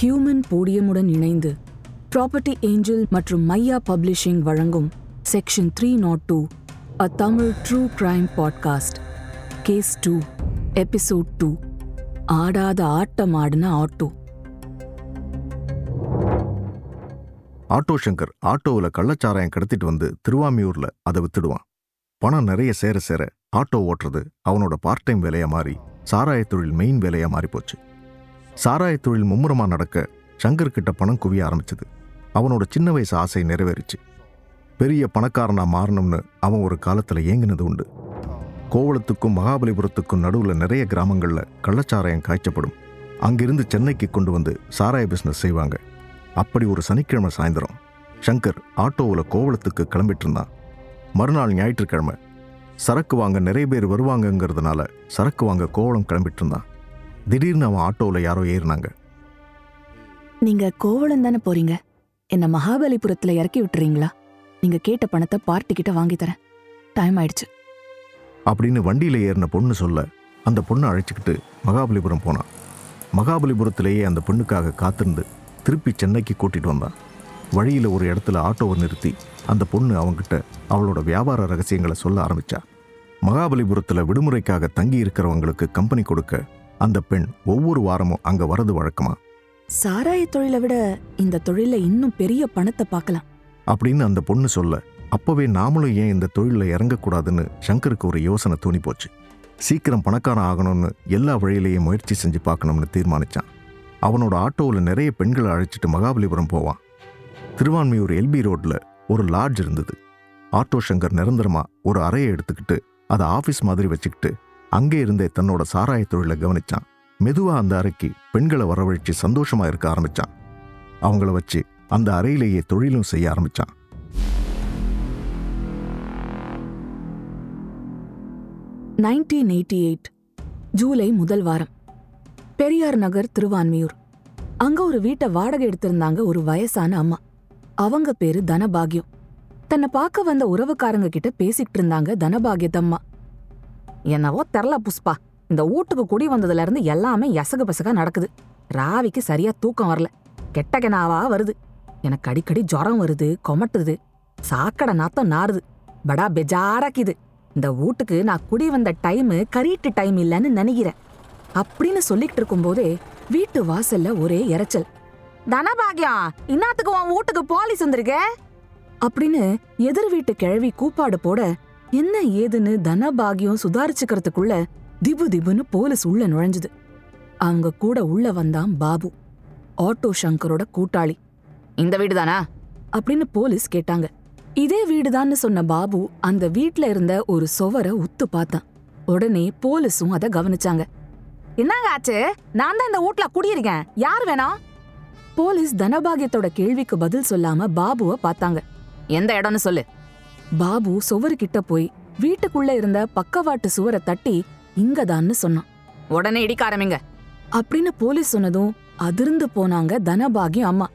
Human போடியமுடன் இணைந்து property angel மற்றும் Maiya publishing வழங்கும் section three naught two a Tamil true crime podcast case two episode two ஆடாத ஆட்டம் ஆடின ஆட்டோ. ஆட்டோ சங்கர் ஆட்டோவில் கள்ளச்சாராயம் கடத்திட்டு வந்து திருவாமியூர்ல அதை வித்துடுவான். பணம் நிறைய சேர சேர ஆட்டோ ஓட்டுறது அவனோட பார்ட் டைம் வேலையாக மாறி சாராய தொழில் மெயின் வேலையா மாறிப்போச்சு சாராய தொழில் மும்முரமா நடக்க சங்கர் கிட்ட பணம் குவிய ஆரம்பிச்சது. அவனோட சின்ன வயசு ஆசை நிறைவேறிச்சு. பெரிய பணக்காரனா மாறணும்னு அவன் ஒரு காலத்துல ஏங்கினது உண்டு. கோவளத்துக்கும் மகாபலிபுரத்துக்கும் நடுவில் நிறைய கிராமங்களில் கள்ளச்சாராயம் காய்ச்சப்படும். அங்கிருந்து சென்னைக்கு கொண்டு வந்து சாராய பிஸ்னஸ் செய்வாங்க. அப்படி ஒரு சனிக்கிழமை சாயந்தரம் சங்கர் ஆட்டோவில் கோவளத்துக்கு கிளம்பிட்டு இருந்தான். மறுநாள் ஞாயிற்றுக்கிழமை சரக்கு வாங்க நிறைய பேர் வருவாங்கங்கிறதுனால சரக்கு வாங்க கோவளம் கிளம்பிட்டு இருந்தான். திடீர்னு அவன் ஆட்டோவில் யாரோ ஏறினாங்க. நீங்க கோவளம் தானே போறீங்க? என்ன மகாபலிபுரத்துல இறக்கி விட்டுறீங்களா? நீங்க கேட்ட பணத்தை பார்ட்டி கிட்ட வாங்கி தரேன். டைம் ஆயிடுச்சு. அப்படின்னு வண்டியில் ஏறின பொண்ணு சொல்ல அந்த பொண்ணை அழைச்சிக்கிட்டு மகாபலிபுரம் போனான் மகாபலிபுரத்திலேயே அந்த பொண்ணுக்காக காத்திருந்து திருப்பி சென்னைக்கு கூட்டிட்டு வந்தான் வழியில் ஒரு இடத்துல ஆட்டோவை நிறுத்தி அந்த பொண்ணு அவங்கிட்ட அவளோட வியாபார ரகசியங்களை சொல்ல ஆரம்பிச்சா. மகாபலிபுரத்தில் விடுமுறைக்காக தங்கி இருக்கிறவங்களுக்கு கம்பெனி கொடுக்க அந்த பெண் ஒவ்வொரு வாரமும் அங்கே வரது வழக்கமா? சாராய தொழிலை விட இந்த தொழில இன்னும் பெரிய பணத்தை பார்க்கலாம். அப்படின்னு அந்த பொண்ணு சொல்ல அப்பவே நாமளும் ஏன் இந்த தொழிலில் இறங்கக்கூடாதுன்னு சங்கருக்கு ஒரு யோசனை தோணி போச்சு சீக்கிரம் பணக்காரன் ஆகணும்னு எல்லா வழியிலையும் முயற்சி செஞ்சு பார்க்கணும்னு தீர்மானிச்சான். அவனோட ஆட்டோவில் நிறைய பெண்களை அழைச்சிட்டு மகாபலிபுரம் போவான். திருவான்மியூர் எல்பி ரோட்ல ஒரு லாட்ஜ் இருந்தது. ஆட்டோ சங்கர் நிரந்தரமா ஒரு அறையை எடுத்துக்கிட்டு அதை ஆபீஸ் மாதிரி வச்சுக்கிட்டு அங்கே இருந்தே தன்னோட சாராய தொழிலை கவனிச்சான். மெதுவா அந்த அறைக்கு பெண்களை வரவழைச்சு சந்தோஷமா இருக்க ஆரம்பிச்சான். அவங்கள வச்சு அந்த அறையிலேயே தொழிலும் செய்ய ஆரம்பிச்சான். நைன்டீன் எயிட்டி எயிட் ஜூலை முதல் வாரம். பெரியார் நகர் திருவான்மியூர். அங்க ஒரு வீட்டை வாடகை எடுத்திருந்தாங்க ஒரு வயசான அம்மா. அவங்க பேரு தனபாகியம். தன்னை பார்க்க வந்த உறவுக்காரங்க கிட்ட பேசிக்கிட்டு இருந்தாங்க தனபாகியத்தம்மா. என்னவோ தெரில புஷ்பா. இந்த வீட்டுக்கு குடி வந்ததுல இருந்து எல்லாமே எசகு பெசகா நடக்குது. ராவிக்கு சரியா தூக்கம் வரல. கெட்ட கெனாவா வருது. எனக்கு அடிக்கடி ஜுரம் வருது கொமட்டுது. சாக்கடை நாத்தம் நாறுது. படா பெஜாராக்கிது. இந்த வீட்டுக்கு நான் குடி வந்த டைமு கரீட்டு டைம் இல்லைன்னு நினைக்கிறேன். அப்படின்னு சொல்லிக்கிட்டு இருக்கும்போதே வீட்டு வாசல்ல ஒரே இறைச்சல் தனபாகியம் இன்னாத்துக்கு உன் வீட்டுக்கு போலீஸ் வந்திருக்க? அப்படின்னு எதிர் வீட்டு கிழவி கூப்பாடு போட என்ன ஏதுன்னு தனபாகியம் சுதாரிச்சுக்கிறதுக்குள்ள திபு திபுன்னு போலீஸ் உள்ள நுழைஞ்சுது. அவங்க கூட உள்ள வந்தான் பாபு ஆட்டோ சங்கரோட கூட்டாளி. இந்த வீடு தானா அப்படின்னு போலீஸ் கேட்டாங்க. இதே வீடுதான்னு சொன்ன பாபு அந்த வீட்ல இருந்த ஒரு சுவரை உத்து பார்த்தான். உடனே போலீஸும் அதை கவனிச்சாங்க. என்னங்க ஆச்சு? நான் தான் இந்த வீட்ல குடியிருக்கேன். யார் வேணும்? போலீஸ் தனபாகியத்தோட கேள்விக்கு பதில் சொல்லாம பாபுவை பார்த்தாங்க. எந்த இடம்னு சொல்லு. பாபு சுவரு கிட்ட போய் வீட்டுக்குள்ள இருந்த பக்கவாட்டு சுவரை தட்டி இங்கதான்னு சொன்னான். உடனே இடிக்க ஆரம்பிங்க. அப்படின்னு போலீஸ் சொன்னதும் அதிர்ந்து போனாங்க தனபாகியம் அம்மா.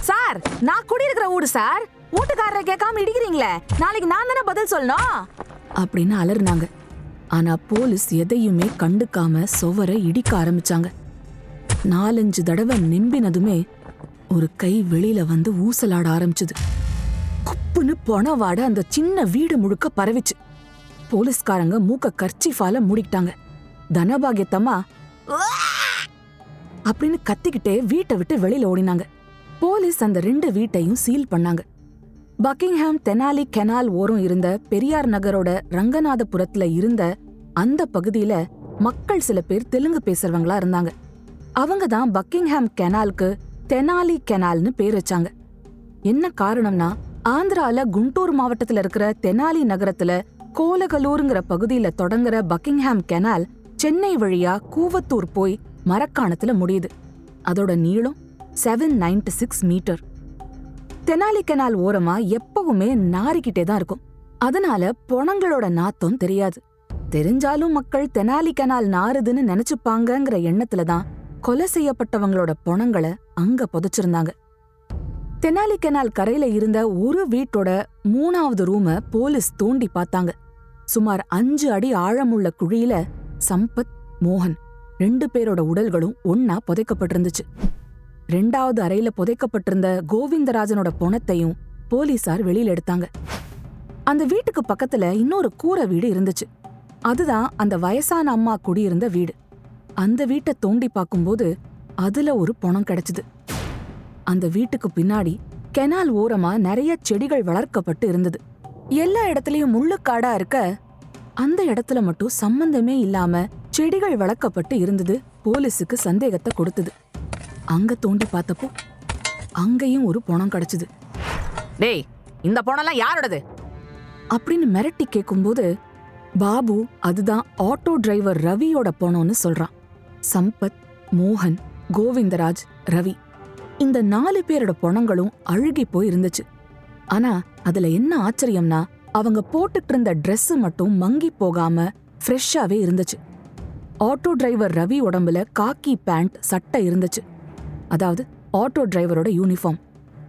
சார் நான் குடியிருக்கிற வீடு சார். வீட்டுக்காரரை கேட்காம இடிக்கிறீங்களே. நாளைக்கு நான் தானே பதில் சொல்லணும்? அப்படின்னு அலறினாங்க. ஆனா போலீஸ் எதையுமே கண்டுக்காம சுவரை இடிக்க ஆரம்பிச்சாங்க. நாலஞ்சு தடவை நிம்பினதுமே ஒரு கை வெளியில வந்து ஊசலாட ஆரம்பிச்சது. குப்புன்னு பொணவாட அந்த சின்ன வீடு முழுக்க பரவிச்சு. போலீஸ்காரங்க மூக்க கர்ச்சிஃபால மூடிக்கிட்டாங்க. தனபாகியத்தம்மா அப்படின்னு கத்திக்கிட்டே வீட்டை விட்டு வெளியில ஓடினாங்க. போலீஸ் அந்த ரெண்டு வீட்டையும் சீல் பண்ணாங்க. பக்கிங்ஹாம் தெனாலி கெனால் ஓரம் இருந்த பெரியார் நகரோட ரங்கநாதபுரத்துல இருந்த அந்த பகுதியில மக்கள் சில பேர் தெலுங்கு பேசுறவங்களா இருந்தாங்க. அவங்க தான் பக்கிங்ஹாம் கெனாலுக்கு தெனாலி கெனால்னு பேர் வச்சாங்க. என்ன காரணம்னா ஆந்திரால குண்டூர் மாவட்டத்துல இருக்கிற தெனாலி நகரத்துல கோலகலூருங்கிற பகுதியில தொடங்குற பக்கிங்ஹாம் கெனால் சென்னை வழியா கூவத்தூர் போய் மரக்காணத்துல முடியுது. அதோட நீளம் seven ninety six meter Tenali canal ஓரமா எப்பவுமே நாறிக்கிட்டே தான் இருக்கும். அதனால பொணங்களோட நாத்தம் தெரியாது. தெரிஞ்சாலும் மக்கள் தெனாலி கெனால் நாறுதுன்னு நினைச்சுப்பாங்கங்கிற எண்ணத்துல தான் கொலை செய்யப்பட்டவங்களோட பொணங்களை அங்க புதைச்சிருந்தாங்க. தெனாலி கெனால் கரையில இருந்த ஒரு வீட்டோட மூணாவது ரூம போலீஸ் தோண்டி பார்த்தாங்க. சுமார் அஞ்சு அடி ஆழமுள்ள குழியில சம்பத் மோகன் ரெண்டு பேரோட உடல்களும் ஒன்னா புதைக்கப்பட்டிருந்துச்சு. ரெண்டாவது அறையில புதைக்கப்பட்டிருந்த கோவிந்தராஜனோட பொணத்தையும் போலீசார் வெளியில எடுத்தாங்க. அந்த வீட்டுக்கு பக்கத்துல இன்னொரு கூரை வீடு இருந்துச்சு. அதுதான் அந்த வயசான அம்மா குடியிருந்த வீடு. அந்த வீட்டை தோண்டி பார்க்கும்போது அதுல ஒரு பொணம் கிடைச்சது. அந்த வீட்டுக்கு பின்னாடி கெனால் ஓரமா நிறைய செடிகள் வளர்க்கப்பட்டு இருந்தது. எல்லா இடத்துலயும் முள்ளுக்காடா இருக்க அந்த இடத்துல மட்டும் சம்பந்தமே இல்லாம செடிகள் வளர்க்கப்பட்டு இருந்தது போலீஸுக்கு சந்தேகத்தை கொடுத்தது. அங்க தோண்டி பார்த்தப்போ அங்கேயும் ஒரு பொணம் கிடைச்சது. டேய் இந்த பொணம்லாம் யாரோடது? அப்படின்னு மிரட்டி கேட்கும்போது பாபு அதுதான் ஆட்டோ டிரைவர் ரவியோட பொணம்னு சொல்றான். சம்பத் மோகன் கோவிந்தராஜ் ரவி. இந்த நாலு பேரோட பொணங்களும் அழுகி போய் இருந்துச்சு ஆனா அதுல என்ன ஆச்சரியம்னா அவங்க போட்டுட்டு இருந்த Dress மட்டும் மங்கி போகாம ஃப்ரெஷ்ஷாவே இருந்துச்சு. ஆட்டோ டிரைவர் ரவி உடம்புல காக்கி பேண்ட் சட்டை இருந்துச்சு. அதாவது ஆட்டோ டிரைவரோட யூனிஃபார்ம்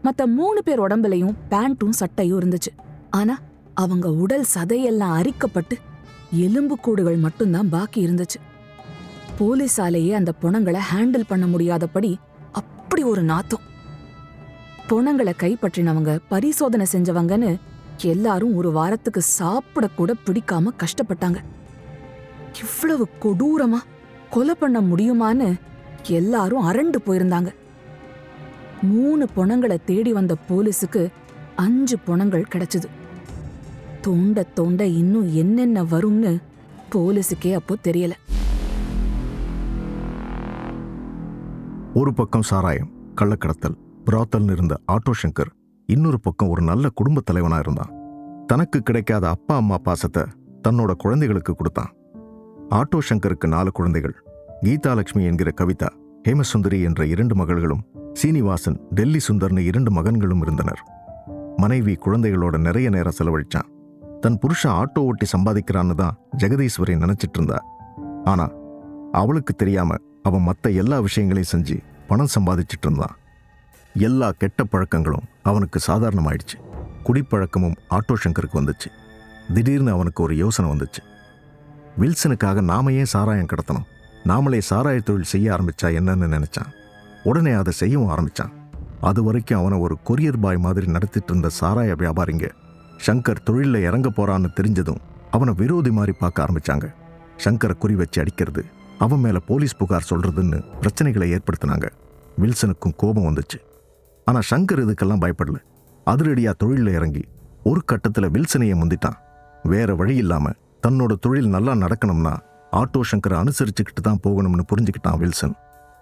மத்த மூணு பேர் உடம்புலயும் பேண்ட்டும் சட்டையும் இருந்துச்சு. ஆனா அவங்க உடல் சதையெல்லாம் அரிக்கப்பட்டு எலும்பு கூடுகள் மட்டும்தான் பாக்கி இருந்துச்சு. போலீஸாலேயே அந்த புணங்களை ஹேண்டில் பண்ண முடியாதபடி அப்படி ஒரு நாத்தம். பொணங்களை கைப்பற்றினவங்க பரிசோதனை செஞ்சவங்கன்னு எல்லாரும் ஒரு வாரத்துக்கு சாப்பிட கூட பிடிக்காம கஷ்டப்பட்டாங்க. இவ்வளவு கொடூரமா கொலை பண்ண முடியுமான்னு எல்லாரும் அரண்டு போயிருந்தாங்க. மூணு பொணங்களை தேடி வந்த போலீஸுக்கு அஞ்சு பொணங்கள் கிடைச்சது. தோண்ட தோண்ட இன்னும் என்னென்ன வரும்னு போலீஸுக்கே அப்போ தெரியல. ஒரு பக்கம் சாராயம் கள்ளக்கடத்தல் பிராத்தல்னு இருந்த ஆட்டோ சங்கர் இன்னொரு பக்கம் ஒரு நல்ல குடும்பத் தலைவனா இருந்தான். தனக்கு கிடைக்காத அப்பா அம்மா பாசத்தை தன்னோட குழந்தைகளுக்கு கொடுத்தான். ஆட்டோ சங்கருக்கு நாலு குழந்தைகள் கீதாலட்சுமி என்கிற கவிதா ஹேமசுந்தரி என்ற இரண்டு மகள்களும் சீனிவாசன் டெல்லி சுந்தர்னு இரண்டு மகன்களும் இருந்தனர். மனைவி குழந்தைகளோட நிறைய நேரம் செலவழிச்சான். தன் புருஷன் ஆட்டோ ஓட்டி சம்பாதிக்கிறான்னு தான் ஜெகதீஸ்வரி நினைச்சிட்டு இருந்தா. ஆனா அவளுக்கு தெரியாம அவன் மற்ற எல்லா விஷயங்களையும் செஞ்சு பணம் சம்பாதிச்சிட்டு இருந்தான் எல்லா கெட்ட பழக்கங்களும் அவனுக்கு சாதாரணமாயிடுச்சு. குடிப்பழக்கமும் ஆட்டோ சங்கருக்கு வந்துச்சு. திடீர்னு அவனுக்கு ஒரு யோசனை வந்துச்சு. வில்சனுக்காக நாம ஏன் சாராயம் கடத்தணும்? நாமளே சாராய தொழில் செய்ய ஆரம்பிச்சா என்னன்னு நினச்சான். உடனே அதை செய்யவும் ஆரம்பிச்சான். அது வரைக்கும் அவனை ஒரு கொரியர் பாய் மாதிரி நடத்திட்டு இருந்த சாராய வியாபாரிங்க சங்கர் தொழிலில் இறங்க போகிறான்னு தெரிஞ்சதும் அவனை விரோதி மாதிரி பார்க்க ஆரம்பிச்சாங்க. சங்கரை குறி வச்சு அடிக்கிறது அவன் மேலே போலீஸ் புகார் சொல்கிறதுன்னு பிரச்சனைகளை ஏற்படுத்தினாங்க. வில்சனுக்கும் கோபம் வந்துச்சு. ஆனால் சங்கர் இதுக்கெல்லாம் பயப்படல. அதிரடியாக தொழிலில் இறங்கி ஒரு கட்டத்தில் வில்சனையை முந்திட்டான். வேற வழி இல்லாமல் தன்னோட தொழில் நல்லா நடக்கணும்னா ஆட்டோ சங்கரை அனுசரிச்சுக்கிட்டு தான் போகணும்னு புரிஞ்சுக்கிட்டான் வில்சன்.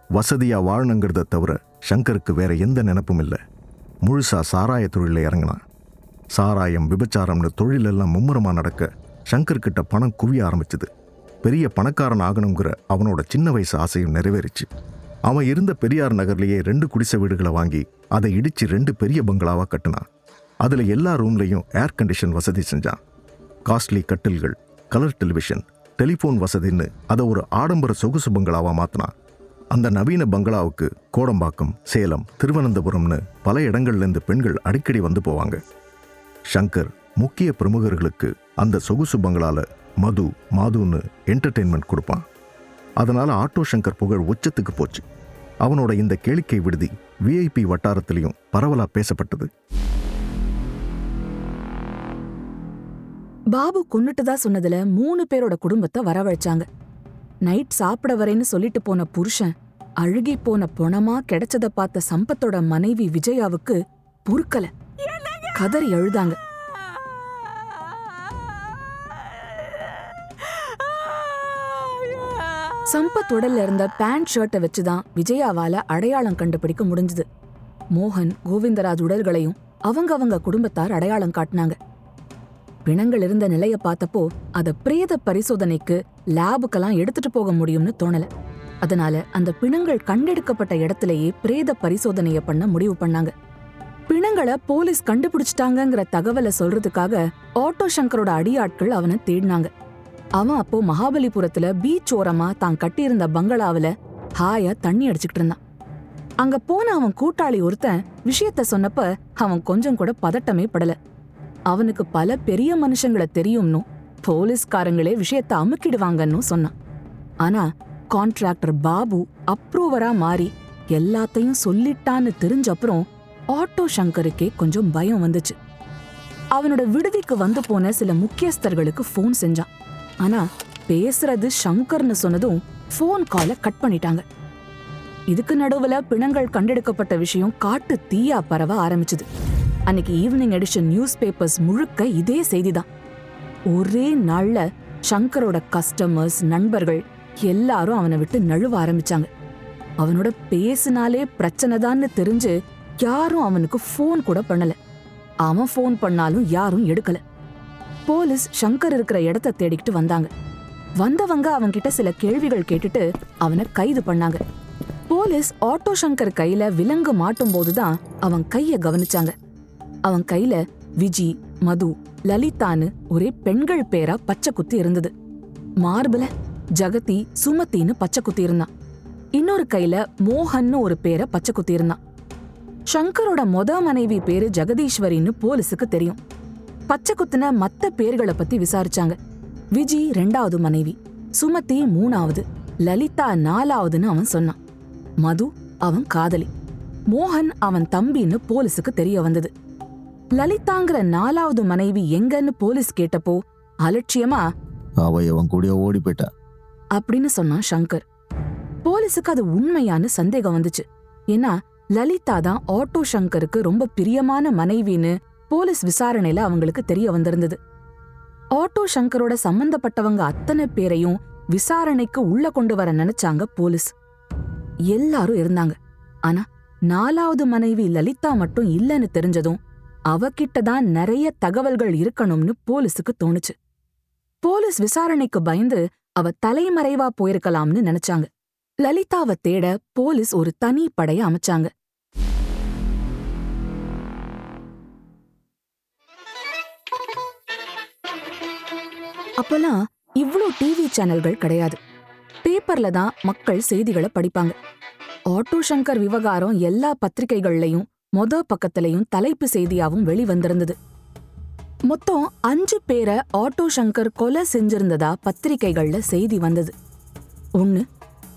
வசதியாக வாழணுங்கிறத தவிர சங்கருக்கு வேற எந்த நினப்பும் இல்லை. முழுசா சாராய தொழிலில் இறங்கினான். சாராயம் விபச்சாரம்னு தொழிலெல்லாம் மும்முரமா நடக்க சங்கர்கிட்ட பணம் குவிய ஆரம்பிச்சது. பெரிய பணக்காரன் ஆகணுங்கிற அவனோட சின்ன வயசு ஆசையும் நிறைவேறிச்சு. அவன் இருந்த பெரியார் நகர்லேயே ரெண்டு குடிசை வீடுகளை வாங்கி அதை இடித்து ரெண்டு பெரிய பங்களாவாக கட்டினான். அதில் எல்லா ரூம்லையும் ஏர் கண்டிஷன் வசதி செஞ்சான். காஸ்ட்லி கட்டில்கள் கலர் டெலிவிஷன் டெலிஃபோன் வசதின்னு அதை ஒரு ஆடம்பர சொகுசு பங்களாவாக மாற்றினான் அந்த நவீன பங்களாவுக்கு கோடம்பாக்கம் சேலம் திருவனந்தபுரம்னு பல இடங்கள்லேருந்து பெண்கள் அடிக்கடி வந்து போவாங்க. ஷங்கர் முக்கிய பிரமுகர்களுக்கு அந்த சொகுசு பங்களால மது மாதுன்னு என்டர்டெயின்மெண்ட் கொடுப்பான். அதனால் ஆட்டோ சங்கர் புகழ் உச்சத்துக்கு போச்சு. அவனோட இந்த கேளிக்கை விடுதி விஐபி வட்டாரத்திலையும் பரவலாக பேசப்பட்டது. பாபு கொன்னுட்டதா சொன்னதுல மூணு பேரோட குடும்பத்தை வரவழைச்சாங்க. நைட் சாப்பிட வரேன்னு சொல்லிட்டு போன புருஷன் அழுகி போன பொணமா கிடைச்சத பார்த்த சம்பத்தோட மனைவி விஜயாவுக்கு பொறுக்கல. கதறி அழுதாங்க. சம்பத் உடல்ல இருந்த பேண்ட் ஷர்ட்டை வச்சுதான் விஜயாவால அடையாளம் கண்டுபிடிக்க முடிஞ்சது. மோகன் கோவிந்தராஜ் உடல்களையும் அவங்க அவங்க குடும்பத்தார் அடையாளம் காட்டினாங்க. பிணங்கள் இருந்த நிலைய பார்த்தப்போ அத பிரேத பரிசோதனைக்கு லேபுக்கெல்லாம் எடுத்துட்டு போக முடியும்னு தோணல. அதனால அந்த பிணங்கள் கண்டெடுக்கப்பட்ட இடத்திலேயே பிரேத பரிசோதனைய பண்ண முடிவு பண்ணாங்க. பிணங்களை போலீஸ் கண்டுபிடிச்சிட்டாங்கங்கிற தகவலை சொல்றதுக்காக ஆட்டோ சங்கரோட அடியாட்கள் அவனை தேடினாங்க. அவன் அப்போ மகாபலிபுரத்துல பீச் ஓரமா தான் கட்டியிருந்த பங்களாவுல ஹாயா தண்ணி அடிச்சுக்கிட்டு இருந்தான். அங்க போன அவன் கூட்டாளி ஒருத்தன் விஷயத்த சொன்னப்ப அவன் கொஞ்சம் கூட பதட்டமே படல. அவனுக்கு பல பெரிய மனுஷங்களை தெரியும்னும் போலீஸ்காரங்களே விஷயத்த அமுக்கிடுவாங்கன்னு சொன்னான். ஆனா கான்ட்ராக்டர் பாபு அப்ரூவரா மாறி எல்லாத்தையும் சொல்லிட்டான்னு தெரிஞ்சப்புறம் ஆட்டோ சங்கருக்கே கொஞ்சம் பயம் வந்துச்சு. அவனோட விடுதிக்கு வந்து போன சில முக்கியஸ்தர்களுக்கு ஃபோன் செஞ்சான். ஆனா பேசுறது சங்கர்னு சொன்னதும் ஃபோன் காலை கட் பண்ணிட்டாங்க. இதுக்கு நடுவுல பிணங்கள் கண்டெடுக்கப்பட்ட விஷயம் காட்டு தீயா பரவ ஆரம்பிச்சது. அன்னைக்கு ஈவினிங் எடிஷன் நியூஸ் பேப்பர்ஸ் முழுக்க இதே செய்திதான். ஒரே நாள்ல சங்கரோட கஸ்டமர்ஸ் நண்பர்கள் எல்லாரும் அவனை விட்டு நழுவ ஆரம்பிச்சாங்க. அவனோட பேசினாலே பிரச்சனைதான்னு தெரிஞ்சு யாரும் அவனுக்கு ஃபோன் கூட பண்ணல. அவன் ஃபோன் பண்ணாலும் யாரும் எடுக்கல. போலீஸ் சங்கர் இருக்கிற இடத்த தேடிக்கிட்டு வந்தாங்க. வந்தவங்க அவன்கிட்ட சில கேள்விகள் கேட்டுட்டு அவனை கைது பண்ணாங்க. போலீஸ் ஆட்டோ சங்கர் கையில விலங்கு மாட்டும் போதுதான் அவன் கைய கவனிச்சாங்க. அவன் கையில விஜி மது லலிதான்னு ஒரே பெண்கள் பேரா பச்சை குத்தி இருந்தது. மார்புல ஜகதி சுமத்தின்னு பச்சை குத்தி இருந்தான். இன்னொரு கையில மோகன்னு ஒரு பேரை பச்சை குத்தி இருந்தான். சங்கரோட மொத மனைவி பேரு ஜெகதீஸ்வரின்னு போலீஸுக்கு தெரியும். பச்சை குத்துன மத்த பேர்களை பத்தி விசாரிச்சாங்க. விஜி ரெண்டாவது மனைவி சுமதி மூணாவது லலிதா நாலாவதுன்னு அவன் சொன்னான். மது அவன் காதலி மோகன் அவன் தம்பின்னு போலீஸுக்கு தெரிய வந்தது. லலிதாங்கிற நாலாவது மனைவி எங்கன்னு போலீஸ் கேட்டப்போ அலட்சியமா அவ அவன் கூட ஓடி போயிட்டா. அப்படின்னு சொன்னான் சங்கர். போலீஸுக்கு அது உண்மையான்னு சந்தேகம் வந்துச்சு. ஏன்னா லலிதா தான் ஆட்டோ சங்கருக்கு ரொம்ப பிரியமான மனைவின்னு போலீஸ் விசாரணையில அவங்களுக்கு தெரிய வந்திருந்தது. ஆட்டோ சங்கரோட சம்பந்தப்பட்டவங்க அத்தனை பேரையும் விசாரணைக்கு உள்ள கொண்டு வர நினைச்சாங்க போலீஸ். எல்லாரும் இருந்தாங்க. ஆனா நாலாவது மனைவி லலிதா மட்டும் இல்லைன்னு தெரிஞ்சதும் அவகிட்ட தான் நிறைய தகவல்கள் இருக்கணும்னு போலீஸுக்கு தோணுச்சு. போலீஸ் விசாரணைக்கு பயந்து அவ தலைமறைவா போயிருக்கலாம்னு நினைச்சாங்க. லலிதாவை தேட போலீஸ் ஒரு தனி படைய அமைச்சாங்க. அப்பெல்லாம் இவ்வளோ டிவி சேனல்கள் கிடையாது. பேப்பர்ல தான் மக்கள் செய்திகளை படிப்பாங்க. ஆட்டோ சங்கர் விவகாரம் எல்லா பத்திரிகைகள்லையும் மொத பக்கத்திலையும் தலைப்பு செய்தியாவும் வெளிவந்திருந்தது. மொத்தம் அஞ்சு பேரை ஆட்டோ சங்கர் கொலை செஞ்சிருந்ததா பத்திரிகைகள்ல செய்தி வந்தது. ஒன்னு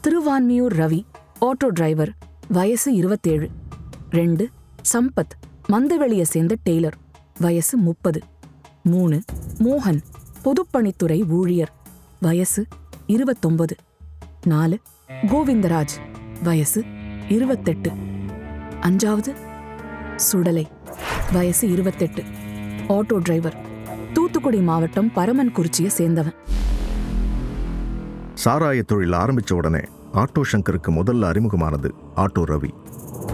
திருவான்மியூர் ரவி ஆட்டோ டிரைவர் வயசு இருபத்தேழு ரெண்டு சம்பத் மந்தவெளியை சேர்ந்த டெய்லர் வயசு முப்பது. மூணு மோகன் பொதுப்பணித்துறை ஊழியர். வயசு இருபத்தொன்பது. நாலு கோவிந்தராஜ். வயசு இருபத்தெட்டு. அஞ்சாவது சுடலை. வயசு இருபத்தெட்டு. Auto driver. தூத்துக்குடி மாவட்டம் பரமன்குறிச்சியை சேர்ந்தவன். சாராய தொழில் ஆரம்பிச்ச உடனே ஆட்டோ சங்கருக்கு முதல்ல அறிமுகமானது ஆட்டோ ரவி.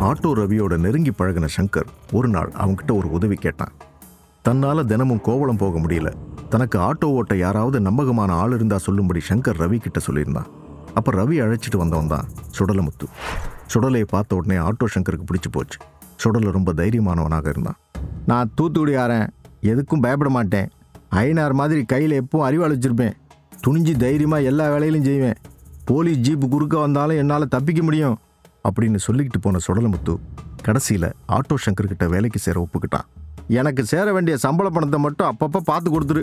ஆட்டோ ரவியோட நெருங்கி பழகின சங்கர் ஒரு நாள் அவங்ககிட்ட ஒரு உதவி கேட்டான். தன்னால் தினமும் கோவளம் போக முடியல. தனக்கு ஆட்டோ ஓட்ட யாராவது நம்பகமான ஆள் இருந்தா சொல்லும்படி சங்கர் ரவி கிட்ட சொல்லியிருந்தான். அப்போ ரவி அழைச்சிட்டு வந்தவன் தான் சுடலமுத்து. சுடலையை பார்த்த உடனே ஆட்டோ சங்கருக்கு பிடிச்சி போச்சு. சுடலை ரொம்ப தைரியமானவனாக இருந்தான். நான் தூத்துக்குடி ஆறேன் எதுக்கும் பயப்பட மாட்டேன். ஐநார் மாதிரி கையில் எப்பவும் அறிவாள் வச்சுருப்பேன். துணிஞ்சு தைரியமாக எல்லா வேலையிலும் செய்வேன். போலீஸ் ஜீப்பு குறுக்க வந்தாலும் என்னால் தப்பிக்க முடியும். அப்படின்னு சொல்லிக்கிட்டு போன சுடலமுத்து கடைசியில் ஆட்டோ சங்கர்கிட்ட வேலைக்கு சேர ஒப்புக்கிட்டான். எனக்கு சேர வேண்டிய சம்பள பணத்தை மட்டும் அப்பப்போ பார்த்து கொடுத்துரு.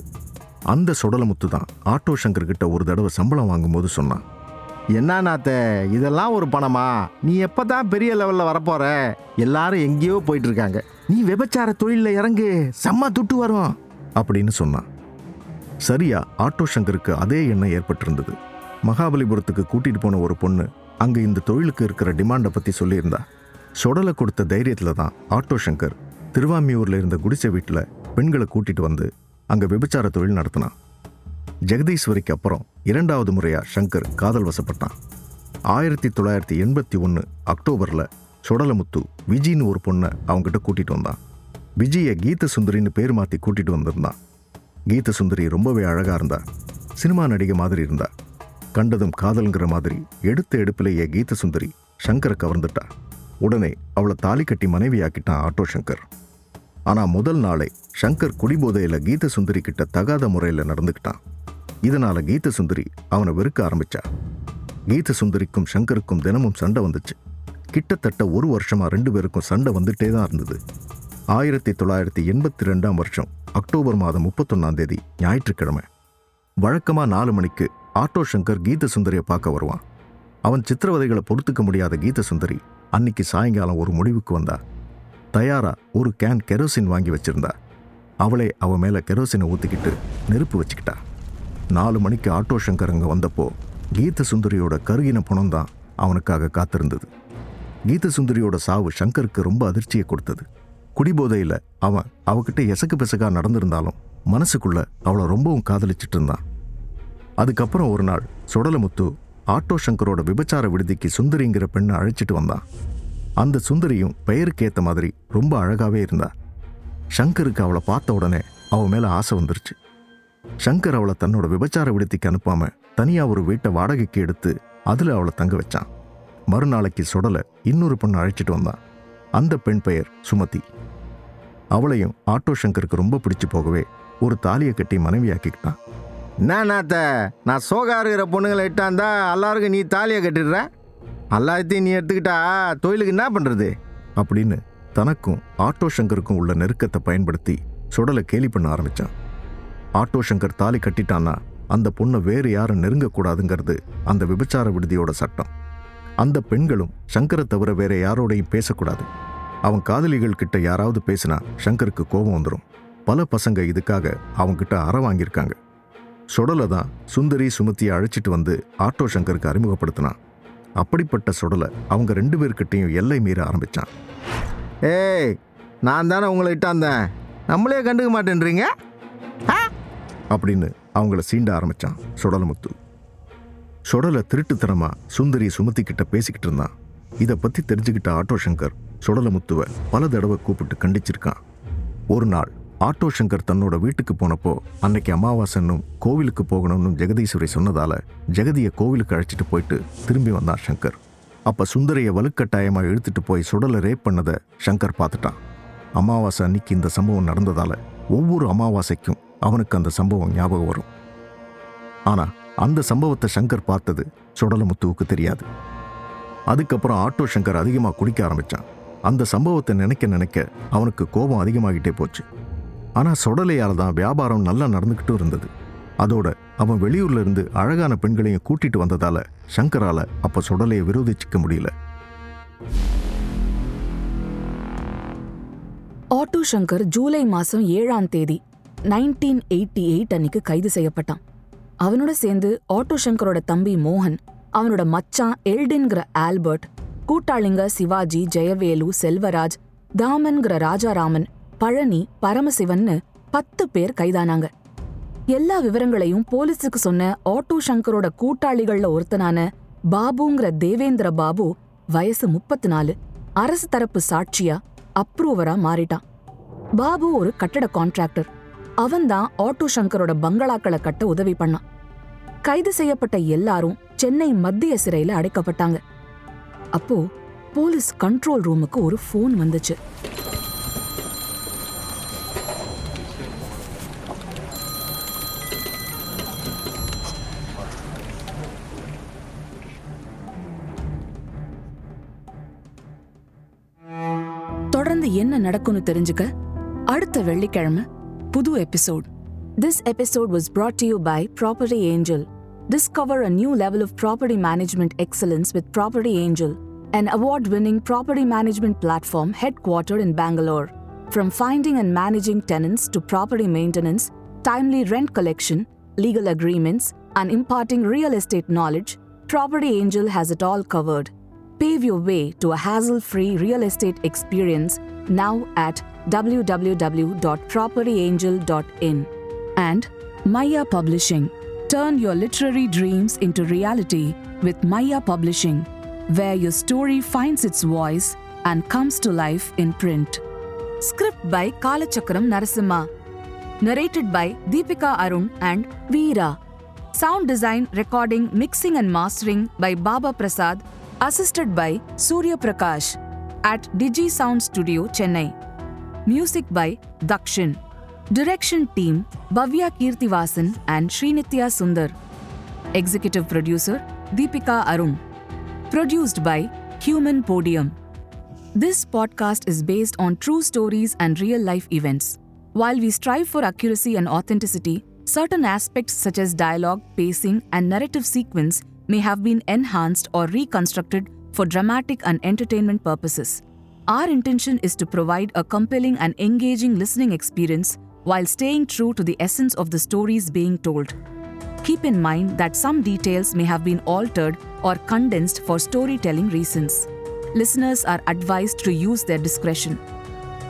அந்த சுடலமுத்து தான் ஆட்டோ சங்கர் கிட்ட ஒரு தடவை சம்பளம் வாங்கும்போது சொன்னான். என்ன நாத்த இதெல்லாம் ஒரு பணமா? நீ எப்போ தான் பெரிய லெவலில் வரப்போற? எல்லாரும் எங்கேயோ போயிட்டு இருக்காங்க நீ விபச்சார தொழிலில் இறங்கு செம்ம துட்டு வரும் அப்படின்னு சொன்னான். சரியா ஆட்டோ சங்கருக்கு அதே எண்ணம் ஏற்பட்டிருந்தது. மகாபலிபுரத்துக்கு கூட்டிட்டு போன ஒரு பொண்ணு அங்கே இந்த தொழிலுக்கு இருக்கிற டிமாண்டை பற்றி சொல்லியிருந்தா. சொடலை கொடுத்த தைரியத்தில் தான் ஆட்டோ சங்கர் திருவாமியூர்ல இருந்த குடிசை வீட்டில் பெண்களை கூட்டிட்டு வந்து அங்க விபச்சார தொழில் நடத்தினான் ஜெகதீஸ்வரிக்கு அப்புறம் இரண்டாவது முறையா சங்கர் காதல் வசப்பட்டான். ஆயிரத்தி தொள்ளாயிரத்தி எண்பத்தி ஒன்று அக்டோபரில் சுடலமுத்து விஜின்னு ஒரு பொண்ணை அவங்ககிட்ட கூட்டிட்டு வந்தான். விஜயை கீத சுந்தரின்னு பேர் மாற்றி கூட்டிட்டு வந்திருந்தான். கீத சுந்தரி ரொம்பவே அழகா இருந்தா சினிமா நடிகை மாதிரி இருந்தா. கண்டதும் காதல்ங்கிற மாதிரி எடுத்த எடுப்பிலேயே கீத சுந்தரி சங்கரை கவர்ந்துட்டா. உடனே அவளை தாலி கட்டி மனைவியாக்கிட்டான் ஆட்டோ சங்கர். ஆனா முதல் நாளே சங்கர் குடிபோதையில் கீத சுந்தரி கிட்ட தகாத முறையில் நடந்துக்கிட்டான். இதனால கீத சுந்தரி அவனை வெறுக்க ஆரம்பிச்சா. கீத சுந்தரிக்கும் சங்கருக்கும் தினமும் சண்டை வந்துச்சு. கிட்டத்தட்ட ஒரு வருஷமா ரெண்டு பேருக்கும் சண்டை வந்துட்டே தான் இருந்தது. ஆயிரத்தி தொள்ளாயிரத்தி எண்பத்தி ரெண்டாம் வருஷம் அக்டோபர் மாதம் முப்பத்தொன்னாம் தேதி ஞாயிற்றுக்கிழமை. வழக்கமா நாலு மணிக்கு ஆட்டோ சங்கர் கீத சுந்தரியை பார்க்க வருவான். அவன் சித்திரவதைகளை பொறுத்துக்க முடியாத கீத சுந்தரி அன்னைக்கு சாயங்காலம் ஒரு முடிவுக்கு வந்தா. தயாரா ஒரு கேன் கெரோசின் வாங்கி வச்சிருந்தா. அவளே அவ மேல கெரோசினை ஊற்றிக்கிட்டு நெருப்பு வச்சுக்கிட்டா. நாலு மணிக்கு ஆட்டோ சங்கர் அங்க வந்தப்போ கீத சுந்தரியோட கருகின பணம் தான் அவனுக்காக காத்திருந்தது. கீத சுந்தரியோட சாவு சங்கருக்கு ரொம்ப அதிர்ச்சியை கொடுத்தது. குடிபோதையில் அவன் அவகிட்ட எசக்கு பெசகா நடந்திருந்தாலும் மனசுக்குள்ள அவளை ரொம்பவும் காதலிச்சிட்டு இருந்தான். அதுக்கப்புறம் ஒரு நாள் சுடலமுத்து ஆட்டோ சங்கரோட விபச்சார விடுதிக்கு சுந்தரிங்கிற பெண்ணை அழைச்சிட்டு வந்தான். அந்த சுந்தரியும் பெயருக்கு ஏற்ற மாதிரி ரொம்ப அழகாகவே இருந்தா. ஷங்கருக்கு அவளை பார்த்த உடனே அவள் மேலே ஆசை வந்துருச்சு. ஷங்கர் அவளை தன்னோட விபச்சார விடுதிக்கு அனுப்பாமல் தனியாக ஒரு வீட்டை வாடகைக்கு எடுத்து அதில் அவளை தங்க வச்சான். மறுநாளைக்கு சுடலை இன்னொரு பொண்ணு அழைச்சிட்டு வந்தான். அந்த பெண் பெயர் சுமதி. அவளையும் ஆட்டோ சங்கருக்கு ரொம்ப பிடிச்சு போகவே ஒரு தாலியை கட்டி மனைவியாக்கிக்கிட்டான். என்ன நாத்த நான் சோகா இருக்கிற பொண்ணுங்களை இட்டாந்தா எல்லாருக்கும் நீ தாலியை கட்டிடுற? எல்லாத்தையும் நீ எடுத்துக்கிட்டா தொழிலுக்கு என்ன பண்ணுறது அப்படின்னு தனக்கும் ஆட்டோ சங்கருக்கும் உள்ள நெருக்கத்தை பயன்படுத்தி சுடலை கேலி பண்ண ஆரம்பித்தான் ஆட்டோ சங்கர் தாலி கட்டிட்டான்னா அந்த பொண்ணை வேறு யாரும் நெருங்கக்கூடாதுங்கிறது அந்த விபச்சார விடுதியோட சட்டம். அந்த பெண்களும் சங்கரை தவிர வேற யாரோடையும் பேசக்கூடாது. அவன் காதலிகள் கிட்ட யாராவது பேசினா சங்கருக்கு கோபம் வந்துடும் பல பசங்க இதுக்காக அவங்கிட்ட அற வாங்கியிருக்காங்க. சுடலை தான் சுந்தரி சுமத்தியை அழைச்சிட்டு வந்து ஆட்டோ சங்கருக்கு அறிமுகப்படுத்தினான். அப்படிப்பட்ட சுடலை அவங்க ரெண்டு பேர்கிட்டையும் எல்லை மீற ஆரம்பித்தான் ஏய் நான் தானே உங்களை இட்டாந்தேன் நம்மளே கண்டுக்க மாட்டேன்றீங்க? அப்படின்னு அவங்கள சீண்ட ஆரம்பித்தான் சுடலமுத்து சுடலை திருட்டுத்தனமா சுந்தரி சுமத்திக்கிட்ட பேசிக்கிட்டு இருந்தான். இதை பற்றி தெரிஞ்சுக்கிட்ட ஆட்டோ சங்கர் சுடலமுத்துவை பல தடவை கூப்பிட்டு கண்டிச்சிருக்கான். ஒரு நாள் ஆட்டோ சங்கர் தன்னோட வீட்டுக்கு போனப்போ அன்னைக்கு அமாவாசைன்னும் கோவிலுக்கு போகணும்னு ஜெகதீஸ்வரி சொன்னதால ஜெகதியை கோவிலுக்கு அழைச்சிட்டு போயிட்டு திரும்பி வந்தான் சங்கர் அப்போ சுந்தரியை வலுக்கட்டாயமாக இழுத்துட்டு போய் சுடலை ரேப் பண்ணதை சங்கர் பார்த்துட்டான். அமாவாசை அன்னைக்கு இந்த சம்பவம் நடந்ததால் ஒவ்வொரு அமாவாசைக்கும் அவனுக்கு அந்த சம்பவம் ஞாபகம் வரும். ஆனால் அந்த சம்பவத்தை சங்கர் பார்த்தது சுடலமுத்துவுக்கு தெரியாது. அதுக்கப்புறம் ஆட்டோ சங்கர் அதிகமாக குடிக்க ஆரம்பித்தான் அந்த சம்பவத்தை நினைக்க நினைக்க அவனுக்கு கோபம் அதிகமாகிட்டே போச்சு. ஆனால் சுடலையால் தான் வியாபாரம் நல்லா நடந்துக்கிட்டும் இருந்தது. அதோட அவன் வெளியூர்ல இருந்து அழகான பெண்களையும் கூட்டிட்டு வந்ததால சங்கரால அப்ப சுடலையை விரோதிச்சுக்க முடியல. ஆட்டோ சங்கர் ஜூலை மாசம் ஏழாம் தேதி நைன்டீன் எயிட்டி எயிட் அன்னைக்கு கைது செய்யப்பட்டான். அவனோட சேர்ந்து ஆட்டோ சங்கரோட தம்பி மோகன் அவனோட மச்சான் எல்டின்கிற ஆல்பர்ட் கூட்டாளிங்க சிவாஜி ஜெயவேலு செல்வராஜ் தாமன்கிற ராஜாராமன் பழனி பரமசிவன்னு பத்து பேர் கைதானாங்க. எல்லா விவரங்களையும் போலீஸுக்கு சொன்ன ஆட்டோ சங்கரோட கூட்டாளிகள்ல ஒருத்தனான பாபுங்கிற தேவேந்திர பாபு வயசு முப்பத்தி நாலு அரசு தரப்பு சாட்சியா அப்ரூவரா மாறிட்டான். பாபு ஒரு கட்டட கான்ட்ராக்டர் அவன்தான் ஆட்டோ சங்கரோட பங்களாக்களை கட்ட உதவி பண்ணான். கைது செய்யப்பட்ட எல்லாரும் சென்னை மத்திய சிறையில அடைக்கப்பட்டாங்க. அப்போ போலீஸ் கண்ட்ரோல் ரூமுக்கு ஒரு ஃபோன் வந்துச்சு. தொடர்ந்து என்ன நடக்கும்னு தெரிஞ்சுக்க அடுத்த வெள்ளிக்கிழமை புது episode this episode was brought to you by Property Angel. Discover a new level of property management excellence with Property Angel, an award-winning property management platform headquartered in Bangalore. From finding and managing tenants to property maintenance, timely rent collection, legal agreements, and imparting real estate knowledge, Property Angel has it all covered. Pave your way to a hassle free real estate experience now at www.propertyangel.in. And Maya Publishing. Turn your literary dreams into reality with Maya Publishing, where your story finds its voice and comes to life in print. Script by Kalachakram Narasimha. Narrated by Deepika Arun and Veera. Sound design, recording, mixing, and mastering by Baba Prasad, assisted by Surya Prakash at Digi Sound Studio, Chennai. Music by Dakshin. Direction team Bhavya Kirtivasan and Srinitya Sundar. Executive producer Deepika Arun. Produced by Human Podium. This podcast is based on true stories and real life events. While we strive for accuracy and authenticity, certain aspects such as dialogue, pacing, and narrative sequence may have been enhanced or reconstructed for dramatic and entertainment purposes. Our intention is to provide a compelling and engaging listening experience while staying true to the essence of the stories being told. Keep in mind that some details may have been altered or condensed for storytelling reasons. Listeners are advised to use their discretion.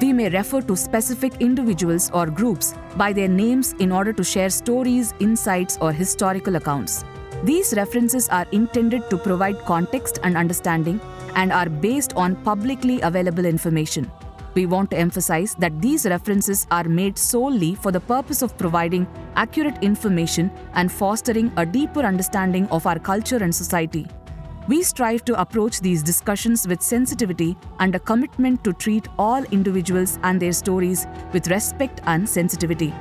We may refer to specific individuals or groups by their names in order to share stories, insights, or historical accounts. These references are intended to provide context and understanding and are based on publicly available information. We want to emphasize that these references are made solely for the purpose of providing accurate information and fostering a deeper understanding of our culture and society. We strive to approach these discussions with sensitivity and a commitment to treat all individuals and their stories with respect and sensitivity.